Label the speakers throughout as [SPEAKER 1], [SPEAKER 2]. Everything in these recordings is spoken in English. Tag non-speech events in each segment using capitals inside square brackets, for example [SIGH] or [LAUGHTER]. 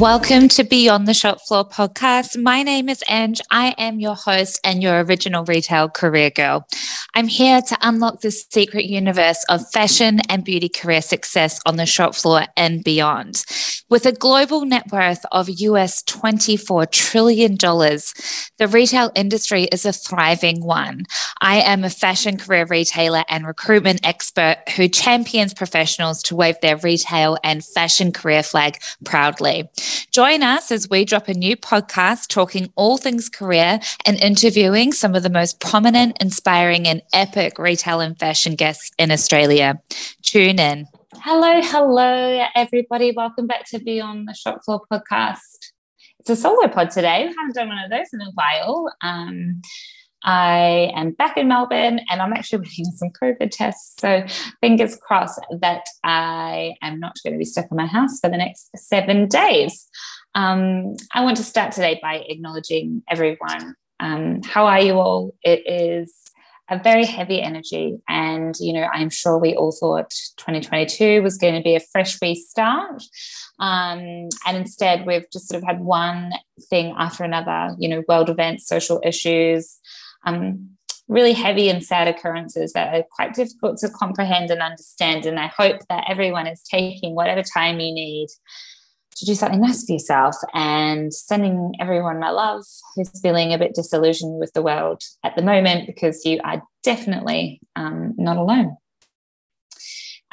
[SPEAKER 1] Welcome to Beyond the Shop Floor podcast. My name is Ange. I am your host and your original retail career girl. I'm here to unlock the secret universe of fashion and beauty career success on the shop floor and beyond. With a global net worth of US $24 trillion, the retail industry is a thriving one. I am a fashion career retailer and recruitment expert who champions professionals to wave their retail and fashion career flag proudly. Join us as we drop a new podcast talking all things career and interviewing some of the most prominent, inspiring, and epic retail and fashion guests in Australia. Tune in. Hello, hello, everybody. Welcome back to Beyond the Shop Floor podcast. It's a solo pod today. We haven't done one of those in a while. Um, I am back in Melbourne and I'm actually waiting some COVID tests. So fingers crossed that I am not going to be stuck in my house for the next seven days. Um, I want to start today by acknowledging everyone. Um, how are you all? It is a very heavy energy. And, you know, I'm sure we all thought 2022 was going to be a fresh restart. Um, and instead, we've just sort of had one thing after another, you know, world events, social issues, um, really heavy and sad occurrences that are quite difficult to comprehend and understand. And I hope that everyone is taking whatever time you need to do something nice for yourself and sending everyone my love who's feeling a bit disillusioned with the world at the moment because you are definitely um, not alone.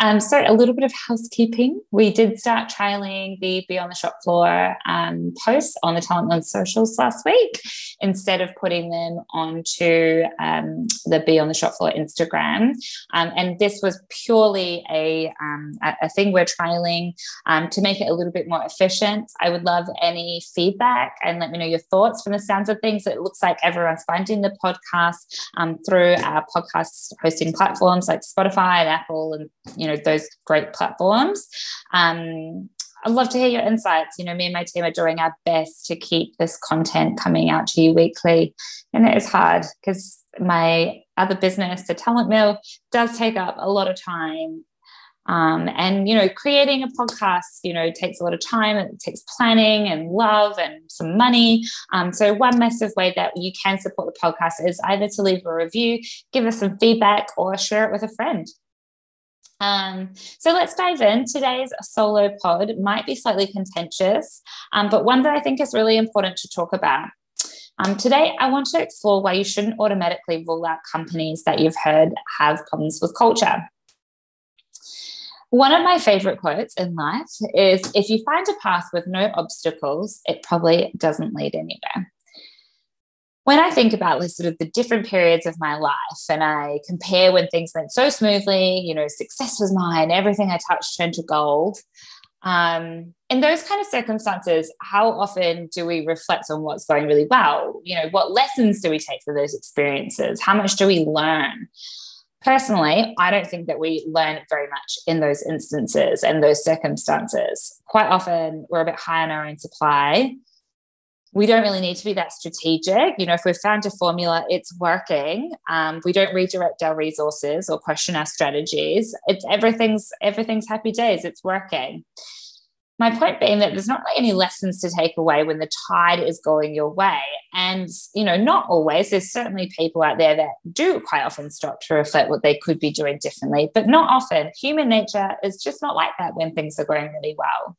[SPEAKER 1] Um, so, a little bit of housekeeping. We did start trialing the Beyond the Shop Floor um, posts on the Talent on socials last week instead of putting them onto um, the Beyond the Shop Floor Instagram. Um, and this was purely a, um, a, a, thing we're trialing um, to make it a little bit more efficient. I would love any feedback and let me know your thoughts from the sounds of things. It looks like everyone's finding the podcast through our podcast hosting platforms like Spotify and Apple and, you know, know those great platforms um, I'd love to hear your insights. You know, me and my team are doing our best to keep this content coming out to you weekly. And it is hard because my other business, the Talent Mill, does take up a lot of time. Um, and, you know, creating a podcast, you know, takes a lot of time. It takes planning and love and some money. Um, so, one massive way that you can support the podcast is either to leave a review, give us some feedback, or share it with a friend. Um, so let's dive in. Today's solo pod might be slightly contentious, um, but one that I think is really important to talk about. Um, today, I want to explore why you shouldn't automatically rule out companies that you've heard have problems with culture. One of my favorite quotes in life is if you find a path with no obstacles, it probably doesn't lead anywhere when I think about like, sort of the different periods of my life and I compare when things went so smoothly, you know, success was mine, everything I touched turned to gold. Um, in those kind of circumstances, how often do we reflect on what's going really well? You know, what lessons do we take from those experiences? How much do we learn? Personally, I don't think that we learn very much in those instances and those circumstances. Quite often, we're a bit high on our own supply we don't really need to be that strategic. You know, if we've found a formula, it's working. Um, we don't redirect our resources or question our strategies. It's everything's everything's happy days. It's working. My point being that there's not really any lessons to take away when the tide is going your way. And, you know, not always. There's certainly people out there that do quite often stop to reflect what they could be doing differently, but not often. Human nature is just not like that when things are going really well.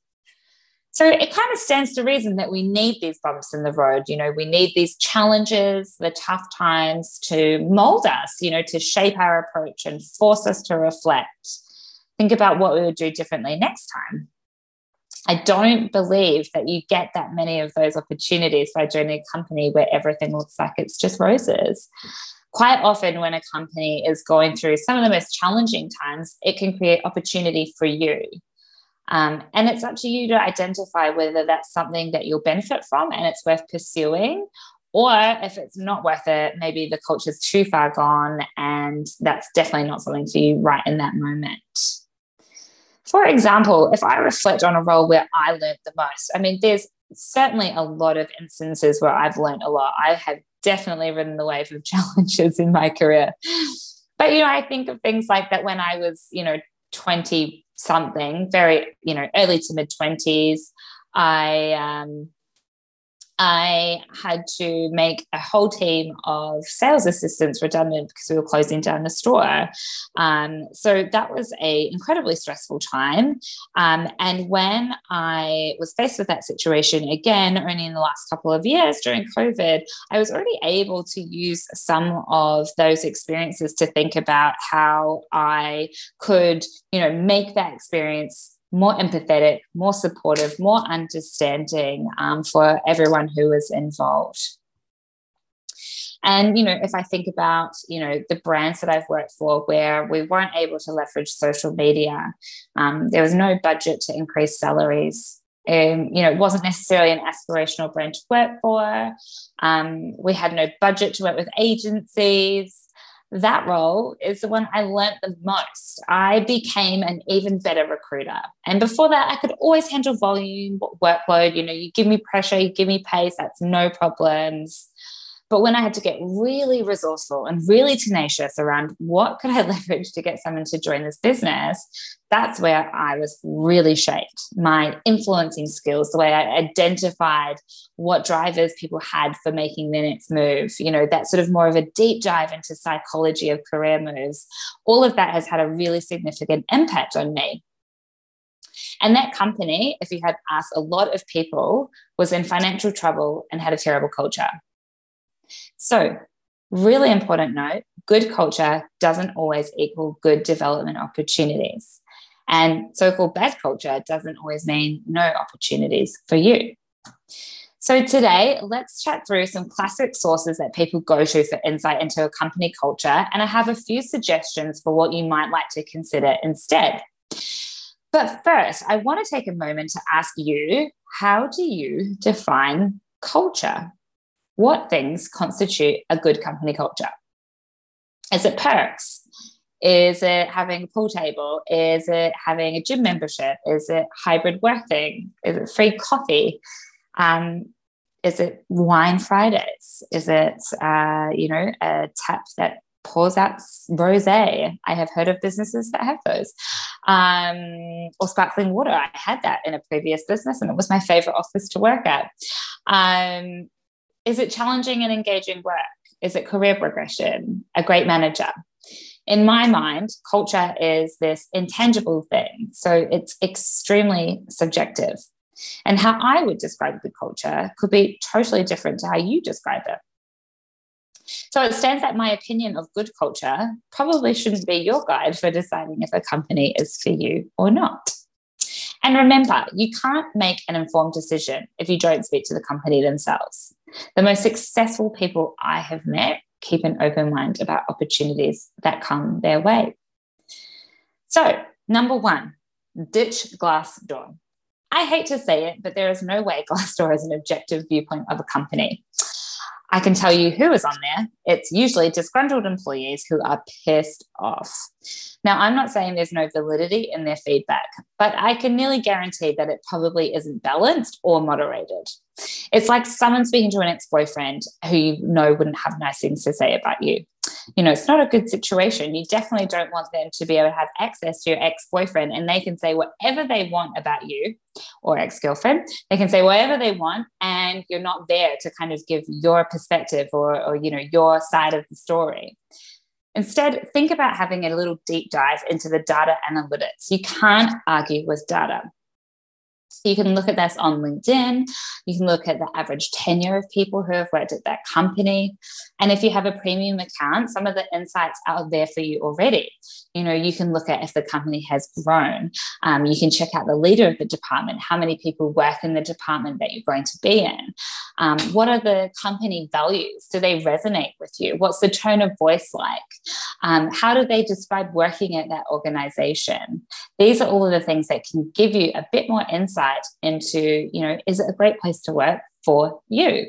[SPEAKER 1] So it kind of stands to reason that we need these bumps in the road. You know, we need these challenges, the tough times to mold us, you know, to shape our approach and force us to reflect, think about what we would do differently next time. I don't believe that you get that many of those opportunities by joining a company where everything looks like it's just roses. Quite often, when a company is going through some of the most challenging times, it can create opportunity for you um, and it's up to you to identify whether that's something that you'll benefit from and it's worth pursuing, or if it's not worth it, maybe the culture's too far gone and that's definitely not something for you right in that moment. For example, if I reflect on a role where I learned the most, I mean, there's certainly a lot of instances where I've learned a lot. I have definitely ridden the wave of [LAUGHS] challenges in my career. But, you know, I think of things like that when I was, you know, 20 something, very, you know, early to mid 20s. I um, I had to make a whole team of sales assistants redundant because we were closing down the store. Um, so that was a incredibly stressful time. Um, and when I was faced with that situation again, only in the last couple of years during COVID, I was already able to use some of those experiences to think about how I could, you know, make that experience more empathetic, more supportive, more understanding um, for everyone who is involved. And, you know, if I think about, you know, the brands that I've worked for where we weren't able to leverage social media, um, there was no budget to increase salaries. Um, you know, it wasn't necessarily an aspirational brand to work for. Um, we had no budget to work with agencies that role is the one I learnt the most. I became an even better recruiter. And before that, I could always handle volume, workload. You know, you give me pressure, you give me pace, that's no problems. But when I had to get really resourceful and really tenacious around what could I [LAUGHS] leverage to get someone to join this business, that's where I was really shaped. My influencing skills, the way I identified what drivers people had for making their next move, you know, that sort of more of a deep dive into psychology of career moves, all of that has had a really significant impact on me. And that company, if you had asked a lot of people, was in financial trouble and had a terrible culture. So, really important note good culture doesn't always equal good development opportunities. And so called bad culture doesn't always mean no opportunities for you. So, today, let's chat through some classic sources that people go to for insight into a company culture. And I have a few suggestions for what you might like to consider instead. But first, I want to take a moment to ask you how do you define culture? what things constitute a good company culture? Is it perks? Is it having a pool table? Is it having a gym membership? Is it hybrid working? Is it free coffee? Um, is it wine Fridays? Is it, uh, you know, a tap that pours out rosé? I have heard of businesses that have those. Um, or sparkling water. I had that in a previous business and it was my favorite office to work at. Um, is it challenging and engaging work? Is it career progression? A great manager? In my mind, culture is this intangible thing. So it's extremely subjective. And how I would describe good culture could be totally different to how you describe it. So it stands that my opinion of good culture probably shouldn't be your guide for deciding if a company is for you or not. And remember, you can't make an informed decision if you don't speak to the company themselves. The most successful people I have met keep an open mind about opportunities that come their way. So, number one, ditch Glassdoor. I hate to say it, but there is no way [LAUGHS] Glassdoor is an objective viewpoint of a company. I can tell you who is on there. It's usually disgruntled employees who are pissed off. Now, I'm not saying there's no validity in their feedback, but I can nearly guarantee that it probably isn't balanced or moderated. It's like someone speaking to an ex boyfriend who you know wouldn't have nice things to say about you you know, it's not a good situation. You definitely don't want them to be able to have access to your ex boyfriend and they can say whatever they want about you or ex girlfriend. They can say whatever they want, and you're not there to kind of give your perspective or, or, you know, your side of the story. Instead, think about having a little deep dive into the data analytics. You can't argue with data. So you can look at this on LinkedIn. You can look at the average tenure of people who have worked at that company. And if you have a premium account, some of the insights are there for you already. You know, you can look at if the company has grown. Um, you can check out the leader of the department, how many people work in the department that you're going to be in. Um, what are the company values? Do they resonate with you? What's the tone of voice like? Um, how do they describe working at that organization? These are all of the things that can give you a bit more insight insight into, you know, is it a great place to work for you?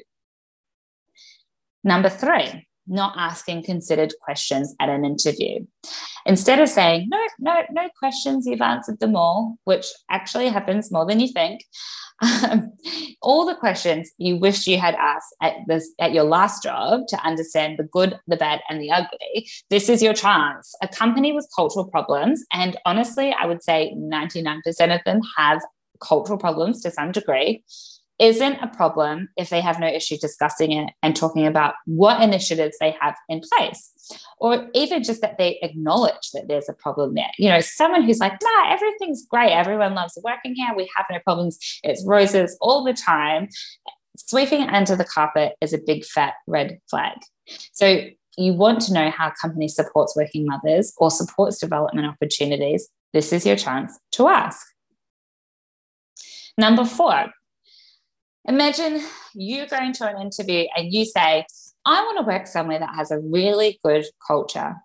[SPEAKER 1] Number three, not asking considered questions at an interview. Instead of saying, no, no, no questions, you've answered them all, which actually happens more than you think, um, [LAUGHS] all the questions you wished you had asked at this at your last job to understand the good, the bad, and the ugly. This is your chance. A company with cultural problems, and honestly, I would say 99% of them have cultural problems to some degree isn't a problem if they have no issue discussing it and talking about what initiatives they have in place. Or even just that they acknowledge that there's a problem there. You know someone who's like nah everything's great. Everyone loves working here. We have no problems. It's roses all the time. Sweeping under the carpet is a big fat red flag. So you want to know how a company supports working mothers or supports development opportunities. This is your chance to ask number four Imagine you going to an interview and you say, I want to work somewhere that has a really good culture.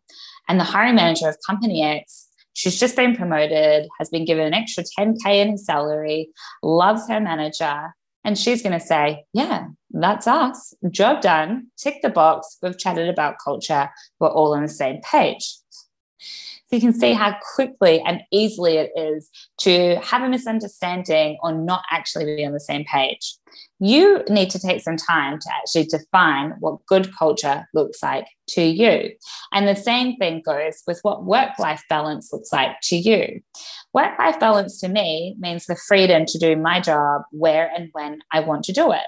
[SPEAKER 1] And the hiring manager of company X, she's just been promoted, has been given an extra 10K in her salary, loves her manager. And she's going to say, Yeah, that's us. Job done. Tick the box. We've chatted about culture. We're all on the same page. So you can see how quickly and easily it is to have a misunderstanding or not actually be on the same page. You need to take some time to actually define what good culture looks like to you. And the same thing goes with what work life balance looks like to you. Work life balance to me means the freedom to do my job where and when I want to do it.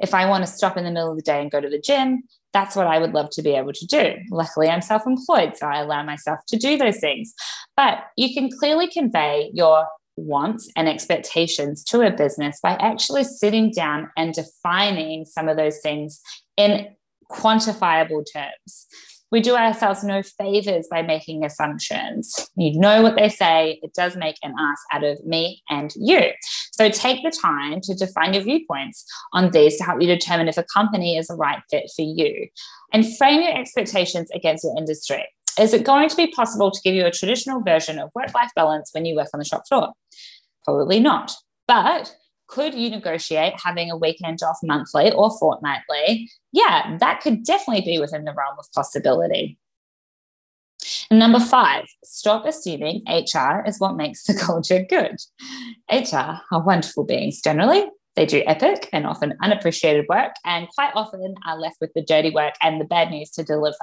[SPEAKER 1] If I want to stop in the middle of the day and go to the gym, that's what I would love to be able to do. Luckily, I'm self employed, so I allow myself to do those things. But you can clearly convey your wants and expectations to a business by actually sitting down and defining some of those things in quantifiable terms we do ourselves no favors by making assumptions. You know what they say, it does make an ass out of me and you. So take the time to define your viewpoints on these to help you determine if a company is the right fit for you and frame your expectations against your industry. Is it going to be possible to give you a traditional version of work life balance when you work on the shop floor? Probably not. But could you negotiate having a weekend off monthly or fortnightly? Yeah, that could definitely be within the realm of possibility. number five, stop assuming HR is what makes the [LAUGHS] culture good. HR are wonderful beings generally. They do epic and often unappreciated work, and quite often are left with the dirty work and the bad news to deliver.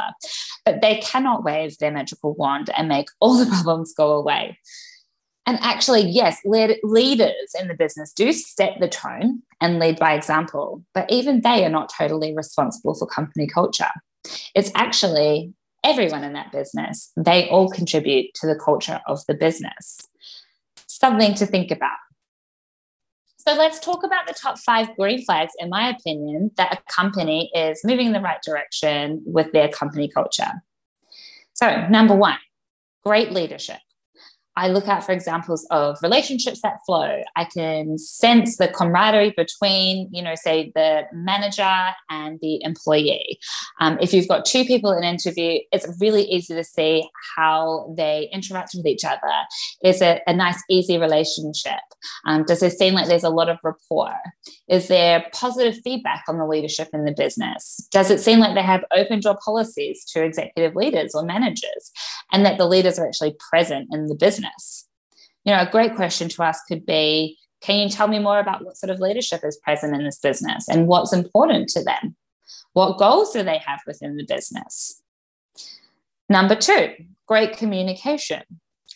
[SPEAKER 1] But they cannot wave their magical wand and make all the [LAUGHS] problems go away. And actually, yes, lead, leaders in the business do set the tone and lead by example, but even they are not totally responsible for company culture. It's actually everyone in that business, they all contribute to the culture of the business. Something to think about. So let's talk about the top five green flags, in my opinion, that a company is moving in the right direction with their company culture. So, number one, great leadership. I look out for examples of relationships that flow. I can sense the camaraderie between, you know, say the manager and the employee. Um, if you've got two people in an interview, it's really easy to see how they interact with each other. Is it a nice, easy relationship? Um, does it seem like there's a lot of rapport? Is there positive feedback on the leadership in the business? Does it seem like they have open door policies to executive leaders or managers and that the leaders are actually present in the business? Business? You know, a great question to ask could be Can you tell me more about what sort of leadership is present in this business and what's important to them? What goals do they have within the business? Number two, great communication.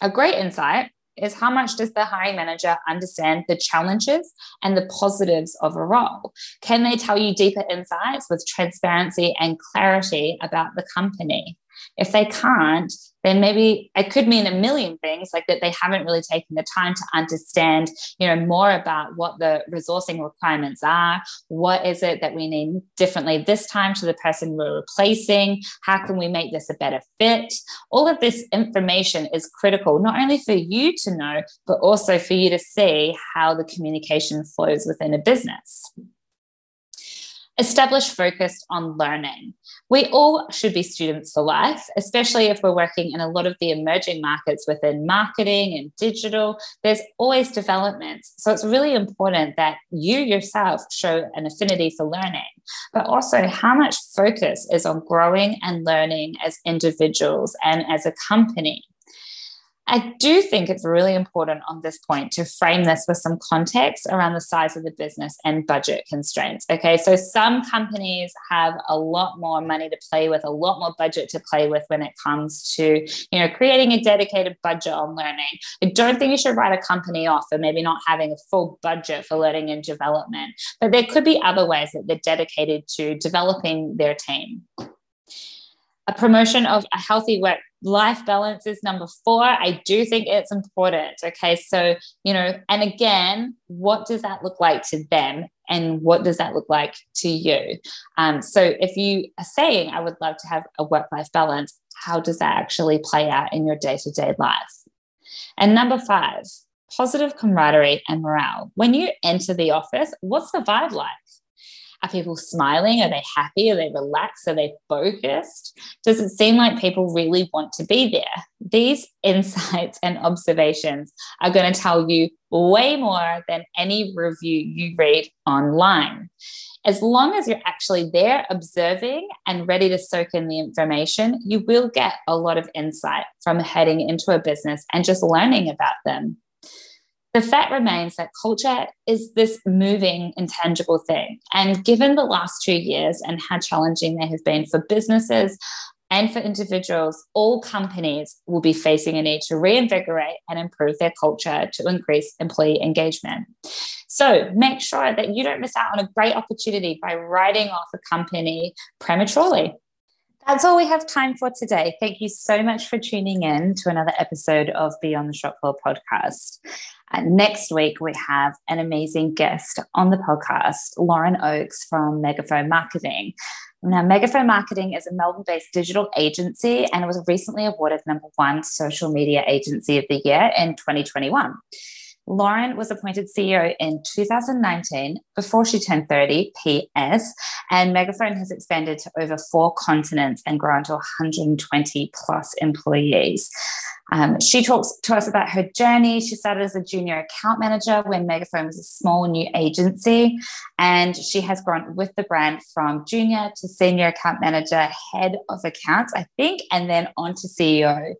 [SPEAKER 1] A great insight is how much does the hiring manager understand the challenges and the positives of a role? Can they tell you deeper insights with transparency and clarity about the company? If they can't, then maybe it could mean a million things, like that they haven't really taken the time to understand, you know, more about what the resourcing requirements are. What is it that we need differently this time to the person we're replacing? How can we make this a better fit? All of this information is critical, not only for you to know, but also for you to see how the communication flows within a business. Establish focus on learning. We all should be students for life, especially if we're working in a lot of the emerging markets within marketing and digital. There's always developments. So it's really important that you yourself show an affinity for learning, but also how much focus is on growing and learning as individuals and as a company. I do think it's really important on this point to frame this with some context around the size of the business and budget constraints. Okay, so some companies have a lot more money to play with, a lot more budget to play with when it comes to you know creating a dedicated budget on learning. I don't think you should write a company off for maybe not having a full budget for learning and development, but there could be other ways that they're dedicated to developing their team. A promotion of a healthy work life balance is number four. I do think it's important. Okay. So, you know, and again, what does that look like to them? And what does that look like to you? Um, so, if you are saying, I would love to have a work life balance, how does that actually play out in your day to day life? And number five, positive camaraderie and morale. When you enter the office, what's the vibe like? Are people smiling? Are they happy? Are they relaxed? Are they focused? Does it seem like people really want to be there? These [LAUGHS] insights and observations are going to tell you way more than any review you read online. As long as you're actually there observing and ready to soak in the information, you will get a lot of insight from heading into a business and just learning about them the fact remains that culture is this moving, intangible thing. And given the last two years and how challenging they have been for businesses and for individuals, all companies will be facing a need to reinvigorate and improve their culture to increase employee engagement. So make sure that you don't miss out on a great opportunity by writing off a company prematurely. That's all we have time for today. Thank you so much for tuning in to another episode of Beyond the Shop Floor podcast. Uh, next week, we have an amazing guest on the podcast, Lauren Oakes from Megaphone Marketing. Now, Megaphone Marketing is a Melbourne based digital agency and it was recently awarded number one social media agency of the year in 2021. Lauren was appointed CEO in 2019 before she turned 30 PS, and Megaphone has expanded to over four continents and grown to 120 plus employees. Um, she talks to us about her journey. She started as a junior account manager when Megaphone was a small new agency, and she has grown with the brand from junior to senior account manager, head of accounts, I think, and then on to CEO.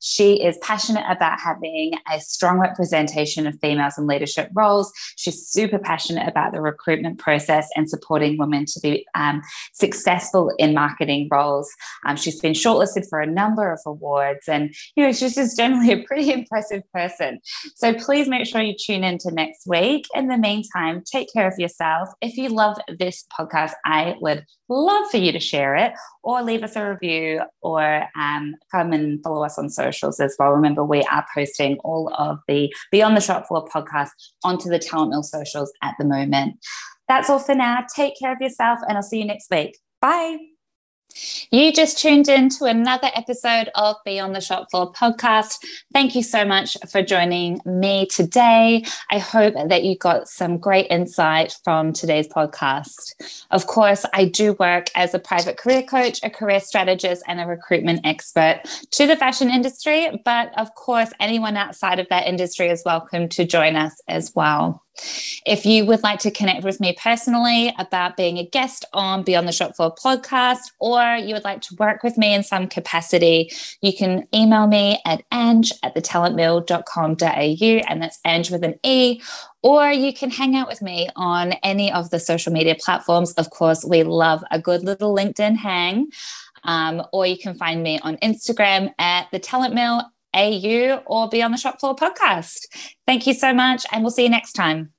[SPEAKER 1] She is passionate about having a strong representation of females in leadership roles. She's super passionate about the recruitment process and supporting women to be um, successful in marketing roles. Um, she's been shortlisted for a number of awards, and you know she's just generally a pretty [LAUGHS] impressive person. So please make sure you tune in to next week. In the meantime, take care of yourself. If you love this podcast, I would love for you to share it or leave us a review or um, come and follow us on socials as well. Remember, we are posting all of the Beyond the Shop podcast onto the Talent Mill socials at the moment. That's all for now. Take care of yourself, and I'll see you next week. Bye. You just tuned in to another episode of Beyond the Shop Floor podcast. Thank you so much for joining me today. I hope that you got some great insight from today's podcast. Of course, I do work as a private career coach, a career strategist, and a recruitment expert to the fashion industry. But of course, anyone outside of that industry is welcome to join us as well. If you would like to connect with me personally about being a guest on Beyond the Shop Floor podcast, or you would like to work with me in some capacity, you can email me at ange at thetalentmill.com.au, and that's Ange with an E, or you can hang out with me on any of the social media platforms. Of course, we love a good little LinkedIn hang. Um, or you can find me on Instagram at the Talent Mill AU or Beyond the Shop Floor podcast. Thank you so much, and we'll see you next time.